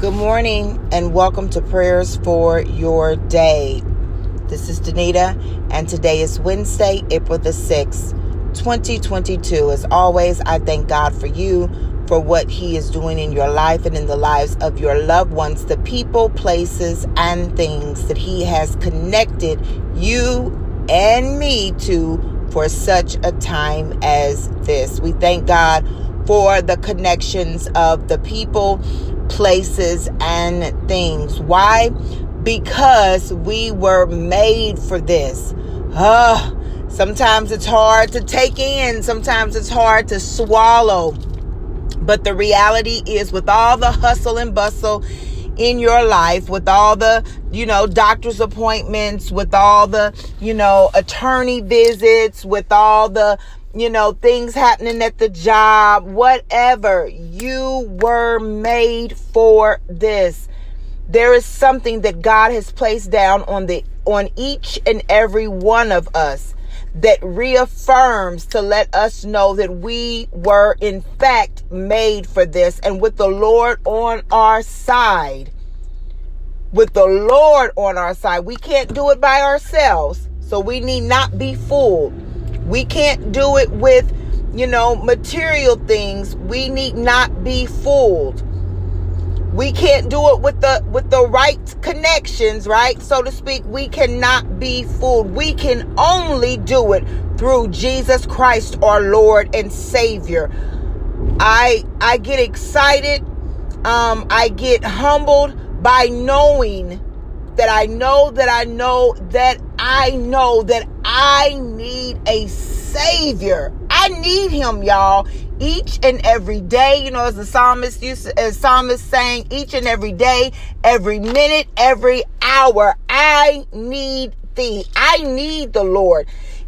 Good morning and welcome to Prayers for Your Day. This is Danita, and today is Wednesday, April the 6th, 2022. As always, I thank God for you, for what He is doing in your life and in the lives of your loved ones, the people, places, and things that He has connected you and me to for such a time as this. We thank God for the connections of the people places, and things. Why? Because we were made for this. Uh, sometimes it's hard to take in, sometimes it's hard to swallow. But the reality is, with all the hustle and bustle in your life, with all the, you know, doctor's appointments, with all the, you know, attorney visits, with all the you know, things happening at the job, whatever. You were made for this. There is something that God has placed down on the on each and every one of us that reaffirms to let us know that we were in fact made for this and with the Lord on our side with the Lord on our side we can't do it by ourselves so we need not be fooled we can't do it with, you know, material things. We need not be fooled. We can't do it with the with the right connections, right? So to speak, we cannot be fooled. We can only do it through Jesus Christ our Lord and Savior. I I get excited um I get humbled by knowing that I know that I know that I know that I need a savior. I need him, y'all, each and every day. You know, as the psalmist used to, as psalmist saying, each and every day, every minute, every hour, I need thee. I need the Lord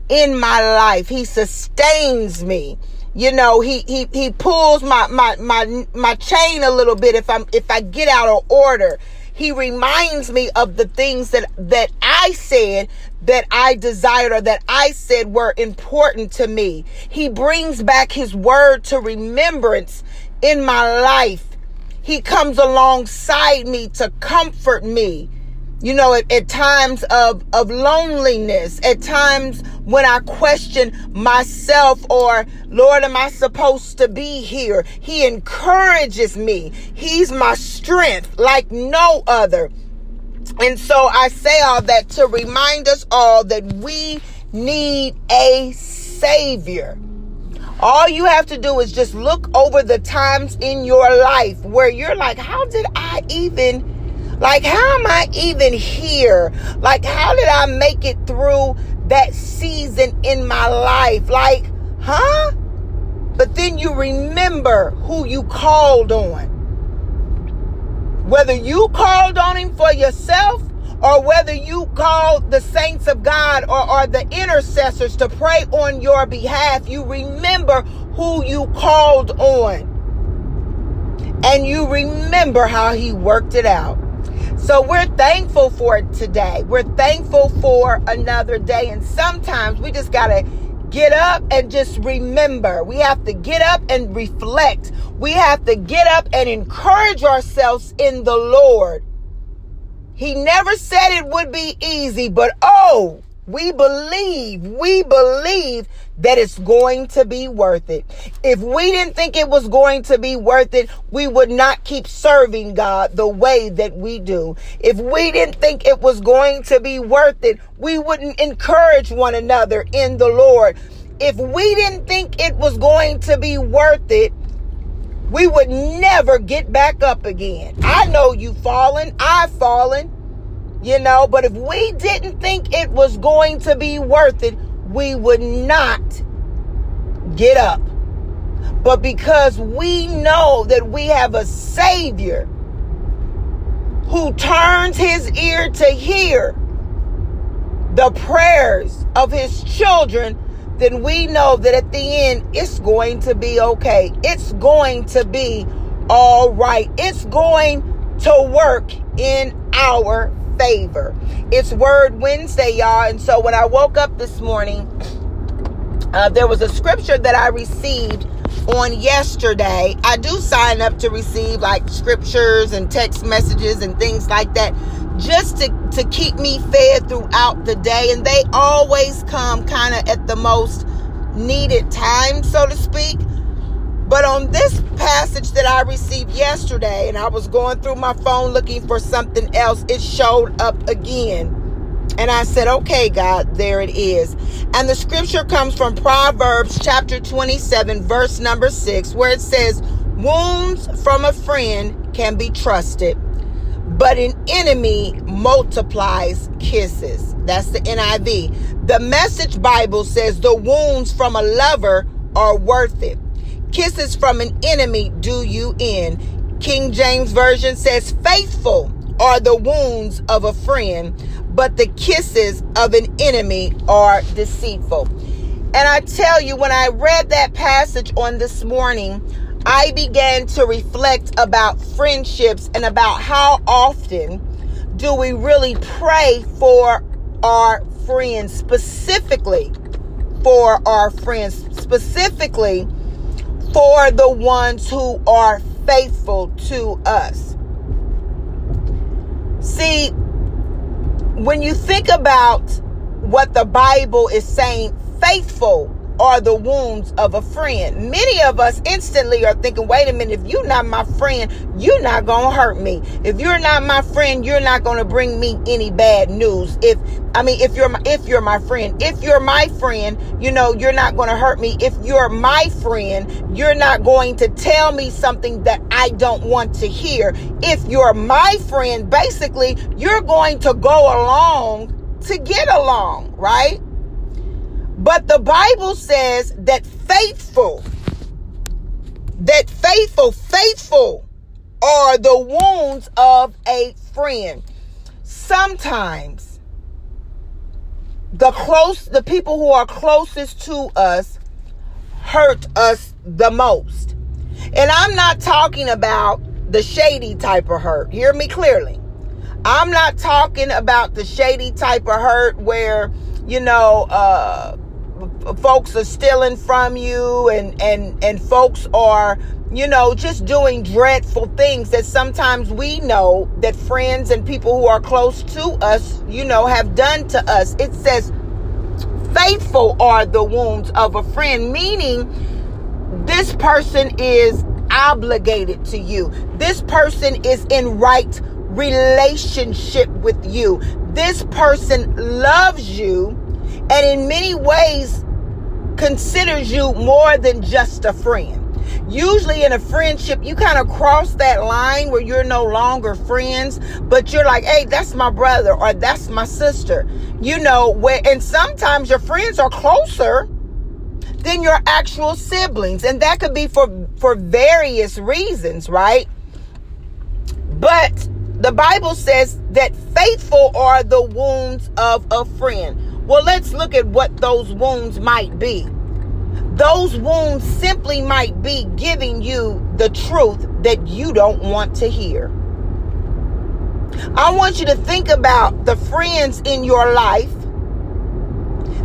in my life. He sustains me. You know, he he he pulls my my my my chain a little bit if I'm if I get out of order. He reminds me of the things that, that I said that I desired or that I said were important to me. He brings back his word to remembrance in my life. He comes alongside me to comfort me you know, at, at, times of, of loneliness, at times when I question myself or, Lord, am I supposed to be here? He encourages me. He's my strength like no other. And so I say all that to remind us all that we need a savior. All you have to do is just look over the times in your life where you're like, how did I even like, how am I even here? Like, how did I make it through that season in my life? Like, huh? But then you remember who you called on. Whether you called on him for yourself or whether you called the saints of God or, or the intercessors to pray on your behalf, you remember who you called on. And you remember how he worked it out. So we're thankful for today. We're thankful for another day. And sometimes we just got to get up and just remember. We have to get up and reflect. We have to get up and encourage ourselves in the Lord. He never said it would be easy, but oh, we believe, we believe that it's going to be worth it. If we didn't think it was going to be worth it, we would not keep serving God the way that we do. If we didn't think it was going to be worth it, we wouldn't encourage one another in the Lord. If we didn't think it was going to be worth it, we would never get back up again. I know you've fallen. I've fallen. You know, but if we didn't think it was going to be worth it, we would not get up. But because we know that we have a Savior who turns his ear to hear the prayers of his children, then we know that at the end it's going to be okay. It's going to be all right. It's going to work in our favor. It's Word Wednesday, y'all. And so when I woke up this morning, uh, there was a scripture that I received on yesterday. I do sign up to receive like scriptures and text messages and things like that just to, to keep me fed throughout the day. And they always come kind of at the most needed time, so to speak. But on this passage that I received yesterday, and I was going through my phone looking for something else, it showed up again. And I said, okay, God, there it is. And the scripture comes from Proverbs chapter 27, verse number 6, where it says, Wounds from a friend can be trusted, but an enemy multiplies kisses. That's the NIV. The message Bible says, The wounds from a lover are worth it. Kisses from an enemy do you in. King James Version says, Faithful are the wounds of a friend, but the kisses of an enemy are deceitful. And I tell you, when I read that passage on this morning, I began to reflect about friendships and about how often do we really pray for our friends, specifically for our friends, specifically for the ones who are faithful to us. See, when you think about what the Bible is saying, faithful are the wounds of a friend. Many of us instantly are thinking, wait a minute, if you're not my friend, you're not going to hurt me. If you're not my friend, you're not going to bring me any bad news. If, I mean, if you're my, if you're my friend, if you're my friend, you know, you're not going to hurt me. If you're my friend, you're not going to tell me something that I don't want to hear. If you're my friend, basically, you're going to go along to get along, right? But the Bible says that faithful, that faithful, faithful are the wounds of a friend. Sometimes the close, the people who are closest to us hurt us the most. And I'm not talking about the shady type of hurt. Hear me clearly. I'm not talking about the shady type of hurt where, you know, uh, folks are stealing from you and and and folks are you know just doing dreadful things that sometimes we know that friends and people who are close to us you know have done to us. It says faithful are the wounds of a friend meaning this person is obligated to you. This person is in right relationship with you. This person loves you and in many ways considers you more than just a friend. Usually in a friendship, you kind of cross that line where you're no longer friends, but you're like, hey, that's my brother or that's my sister. You know, where and sometimes your friends are closer than your actual siblings. And that could be for for various reasons, right? But the Bible says that faithful are the wounds of a friend. Well, let's look at what those wounds might be. Those wounds simply might be giving you the truth that you don't want to hear. I want you to think about the friends in your life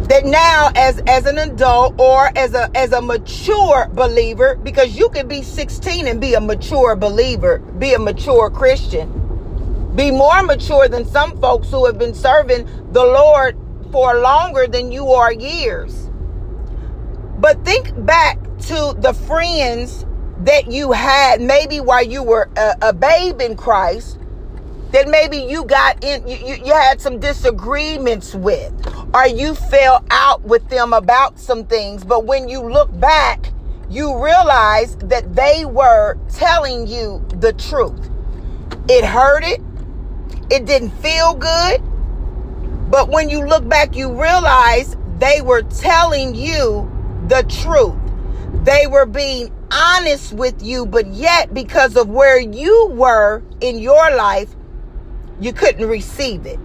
that now as as an adult or as a as a mature believer because you can be 16 and be a mature believer, be a mature Christian. Be more mature than some folks who have been serving the Lord for longer than you are years. But think back to the friends that you had maybe while you were a, a babe in Christ that maybe you got in you, you, you had some disagreements with or you fell out with them about some things. But when you look back you realize that they were telling you the truth. It hurted it didn't feel good but when you look back, you realize they were telling you the truth. They were being honest with you, but yet because of where you were in your life, you couldn't receive it.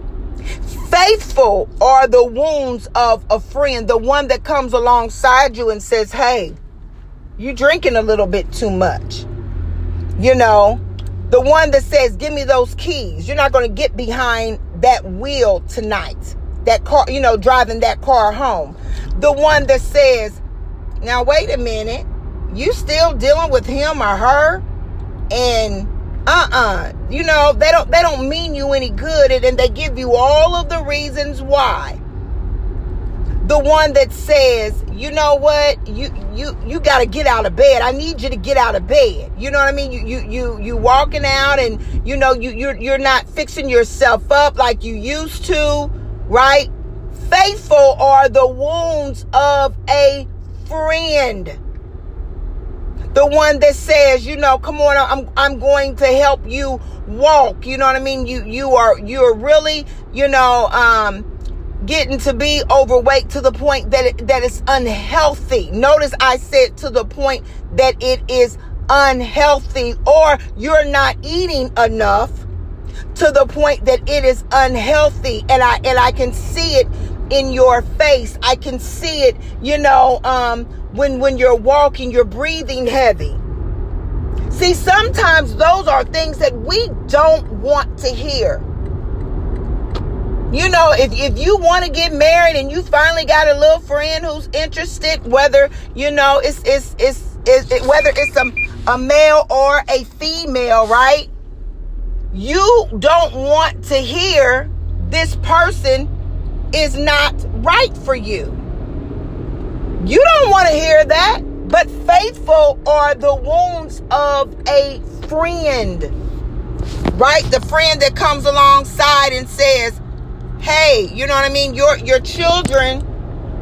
Faithful are the wounds of a friend, the one that comes alongside you and says, Hey, you're drinking a little bit too much. You know, the one that says, Give me those keys. You're not going to get behind that wheel tonight. That car, you know, driving that car home. The one that says, now wait a minute, you still dealing with him or her and uh-uh you know they don't they don't mean you any good and, and they give you all of the reasons why the one that says you know what? You you you got to get out of bed. I need you to get out of bed. You know what i mean? You you you you walking out and you know you you're you're not fixing yourself up like you used to right? Faithful are the wounds of a friend. The one that says, you know, come on, I'm I'm going to help you walk. You know what I mean? You you are you're really, you know, um getting to be overweight to the point that it, that it's unhealthy. Notice I said to the point that it is unhealthy or you're not eating enough to the point that it is unhealthy and I and I can see it in your face. I can see it, you know, um when when you're walking, you're breathing heavy. See, sometimes those are things that we don't want to hear. You know, if, if you want to get married and you finally got a little friend who's interested, whether you know it's it's it's, it's it, whether it's a, a male or a female, right? You don't want to hear this person is not right for you. You don't want to hear that. But faithful are the wounds of a friend. Right? The friend that comes alongside and says, "Hey, you know what I mean? Your your children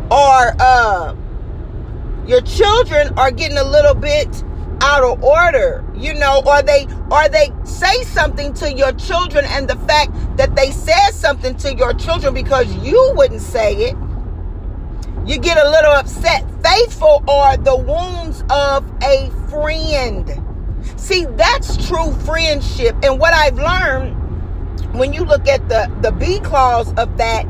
are uh your children are getting a little bit out of order you know or they or they say something to your children and the fact that they said something to your children because you wouldn't say it you get a little upset. Faithful are the wounds of a friend. See, that's true friendship. And what I've learned when you look at the, the B clause of that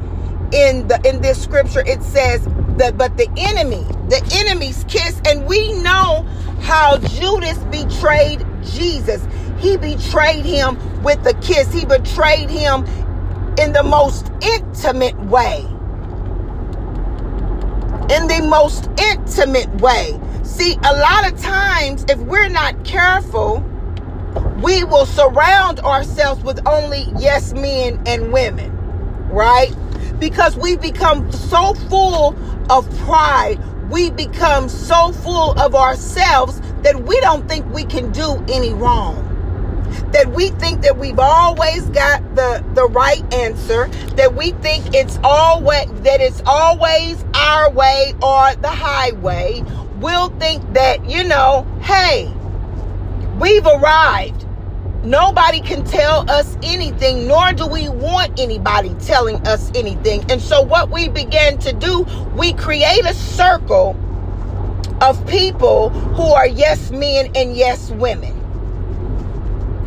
in the in this scripture, it says that but the enemy, the enemy's kiss, and we know how Judas betrayed Jesus. He betrayed him with a kiss. He betrayed him in the most intimate way in the most intimate way. See, a lot of times, if we're not careful, we will surround ourselves with only yes men and women, right? Because we become so full of pride, we become so full of ourselves that we don't think we can do any wrong. That we think that we've always got the the right answer that we think it's always that it's always our way or the highway. We'll think that you know hey we've arrived nobody can tell us anything nor do we want anybody telling us anything and so what we began to do we create a circle of people who are yes men and yes women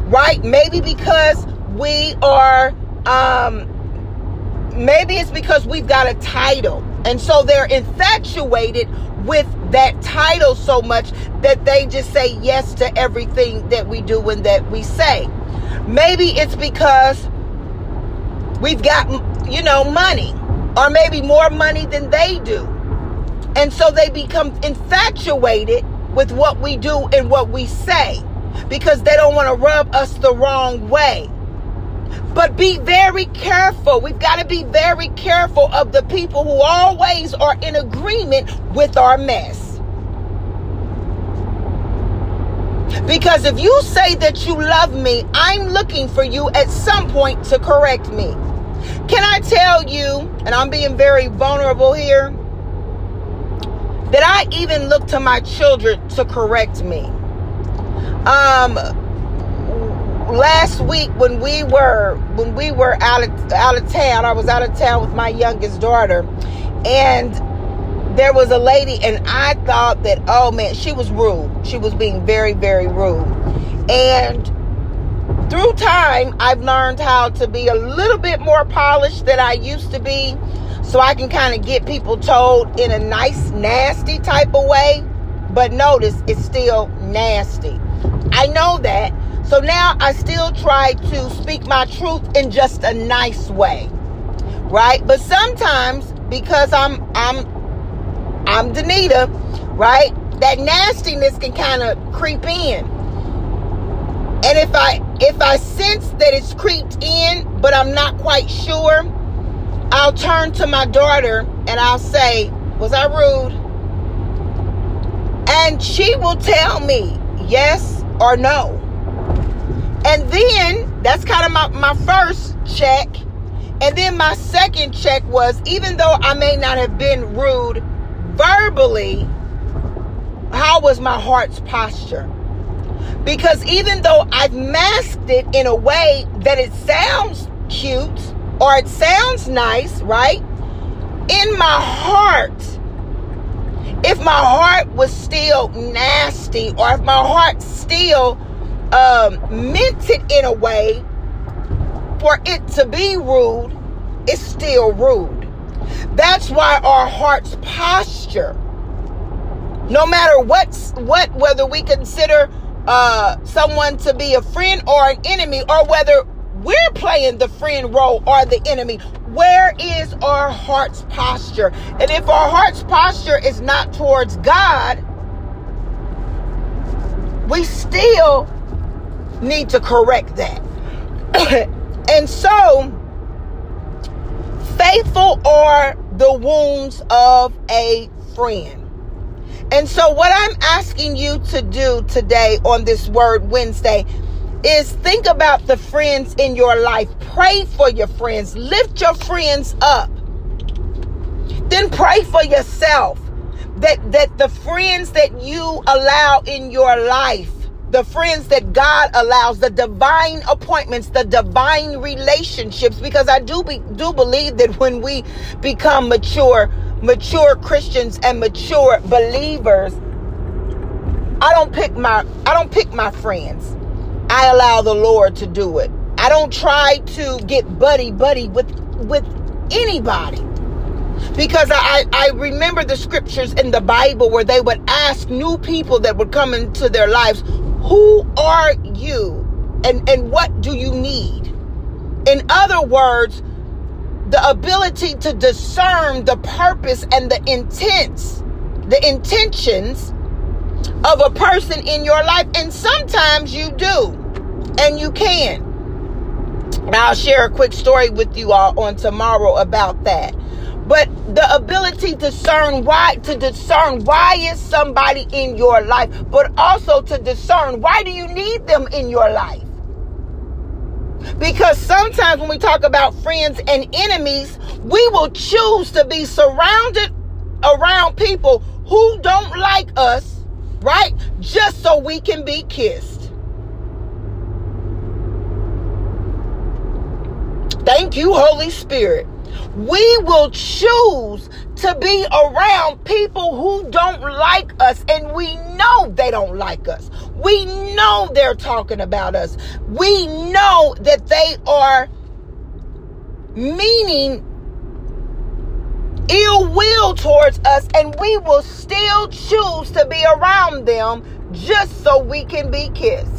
right? Maybe because we are, um, maybe it's because we've got a title. And so they're infatuated with that title so much that they just say yes to everything that we do and that we say. Maybe it's because we've got, you know, money or maybe more money than they do. And so they become infatuated with what we do and what we say because they don't want to rub us the wrong way. But be very careful. We've got to be very careful of the people who always are in agreement with our mess. Because if you say that you love me, I'm looking for you at some point to correct me. Can I tell you, and I'm being very vulnerable here, that I even look to my children to correct me. Um, last week when we were when we were out of out of town, I was out of town with my youngest daughter, and there was a lady, and I thought that oh man, she was rude. She was being very very rude, and through time, I've learned how to be a little bit more polished than I used to be, so I can kind of get people told in a nice, nasty type of way. But notice it's still nasty. I know that. So now I still try to speak my truth in just a nice way. Right? But sometimes because I'm I'm I'm Danita, right? that nastiness can kind of creep in. And if I if I sense that it's creeped in, but I'm not quite sure, I'll turn to my daughter and I'll say, "Was I rude?" And she will tell me yes or no. And then that's kind of my, my first check. And then my second check was even though I may not have been rude verbally, how was my heart's posture? Because even though I've masked it in a way that it sounds cute or it sounds nice, right? In my heart, if my heart was still nasty or if my heart still um, meant it in a way for it to be rude, it's still rude. That's why our heart's posture, no matter what's what, whether we consider uh, someone to be a friend or an enemy, or whether we're playing the friend role or the enemy, where is our heart's posture? And if our heart's posture is not towards God, we still need to correct that. and so, faithful are the wounds of a friend. And so, what I'm asking you to do today on this Word Wednesday is think about the friends in your life. Pray for your friends. Lift your friends up. Then pray for yourself that, that the friends that you allow in your life the friends that God allows, the divine appointments, the divine relationships. Because I do be, do believe that when we become mature, mature Christians and mature believers, I don't pick my I don't pick my friends. I allow the Lord to do it. I don't try to get buddy buddy with with anybody. Because I, I remember the scriptures in the Bible where they would ask new people that would come into their lives, who are you and, and what do you need? In other words, the ability to discern the purpose and the intents, the intentions of a person in your life. And sometimes you do, and you can. I'll share a quick story with you all on tomorrow about that but the ability to discern why to discern why is somebody in your life but also to discern why do you need them in your life? Because sometimes when we talk about friends and enemies we will choose to be surrounded around people who don't like us right? Just so we can be kissed. Thank you holy spirit we will choose to be around people who don't like us and we know they don't like us. We know they're talking about us. We know that they are meaning ill will towards us and we will still choose to be around them just so we can be kissed.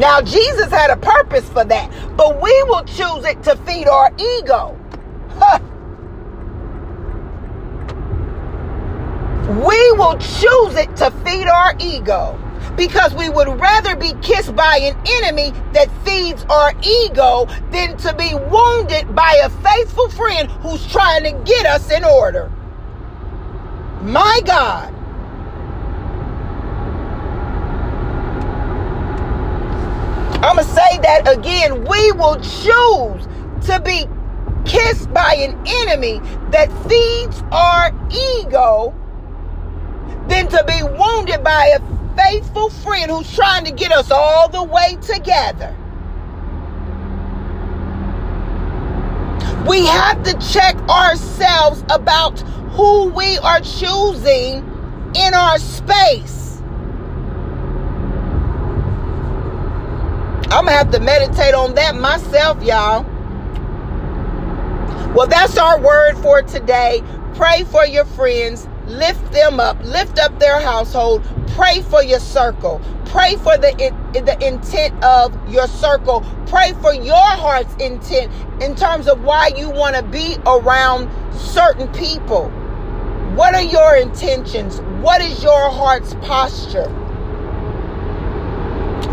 Now, Jesus had a purpose for that, but we will choose it to feed our ego. we will choose it to feed our ego because we would rather be kissed by an enemy that feeds our ego than to be wounded by a faithful friend who's trying to get us in order. My God. I'm going to say that again. We will choose to be kissed by an enemy that feeds our ego than to be wounded by a faithful friend who's trying to get us all the way together. We have to check ourselves about who we are choosing in our space. I'm to have to meditate on that myself, y'all. Well, that's our word for today. Pray for your friends, lift them up, lift up their household, pray for your circle, pray for the, the intent of your circle, pray for your heart's intent in terms of why you want to be around certain people. What are your intentions? What is your heart's posture?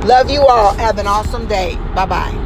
Love you all. Have an awesome day. Bye bye.